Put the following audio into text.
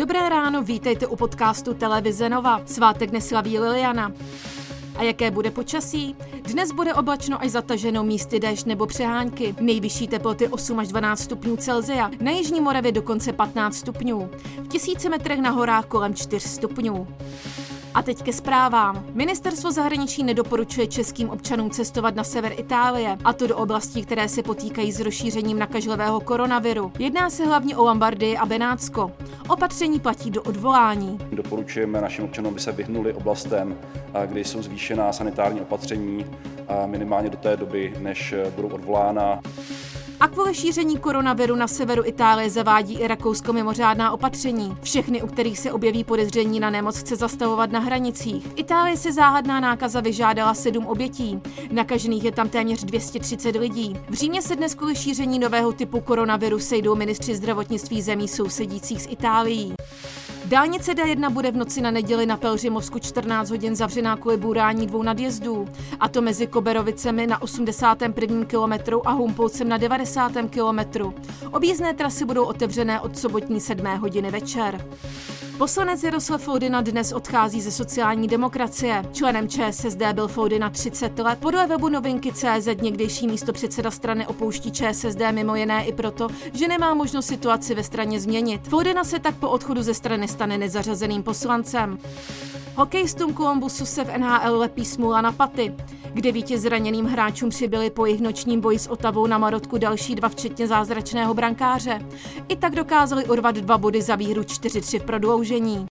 Dobré ráno, vítejte u podcastu Televize Nova. Svátek neslaví Liliana. A jaké bude počasí? Dnes bude oblačno až zataženo místy déšť nebo přehánky. Nejvyšší teploty 8 až 12 stupňů Celzia, na Jižní Moravě dokonce 15 stupňů. V tisíci metrech na horách kolem 4 stupňů. A teď ke zprávám. Ministerstvo zahraničí nedoporučuje českým občanům cestovat na sever Itálie, a to do oblastí, které se potýkají s rozšířením nakažlivého koronaviru. Jedná se hlavně o Lombardii a Benátsko. Opatření platí do odvolání. Doporučujeme našim občanům, aby se vyhnuli oblastem, kde jsou zvýšená sanitární opatření minimálně do té doby, než budou odvolána. A kvůli šíření koronaviru na severu Itálie zavádí i Rakousko mimořádná opatření. Všechny, u kterých se objeví podezření na nemoc, chce zastavovat na hranicích. V Itálii si záhadná nákaza vyžádala sedm obětí. Nakažených je tam téměř 230 lidí. V Římě se dnes kvůli šíření nového typu koronaviru sejdou ministři zdravotnictví zemí sousedících s Itálií. Dálnice D1 bude v noci na neděli na Pelřimovsku 14 hodin zavřená kvůli bůrání dvou nadjezdů, a to mezi Koberovicemi na 81. kilometru a Humpolcem na 90. kilometru. Objízdné trasy budou otevřené od sobotní 7. hodiny večer. Poslanec Jaroslav Foudina dnes odchází ze sociální demokracie. Členem ČSSD byl Foudina 30 let. Podle webu novinky CZ někdejší místo předseda strany opouští ČSSD mimo jiné i proto, že nemá možnost situaci ve straně změnit. Foudina se tak po odchodu ze strany stane nezařazeným poslancem. Hokejistům Kolumbusu se v NHL lepí smůla na paty. K devíti zraněným hráčům přibyli po jejich nočním boji s Otavou na Marotku další dva, včetně zázračného brankáře. I tak dokázali urvat dva body za výhru 4-3 v prodloužení.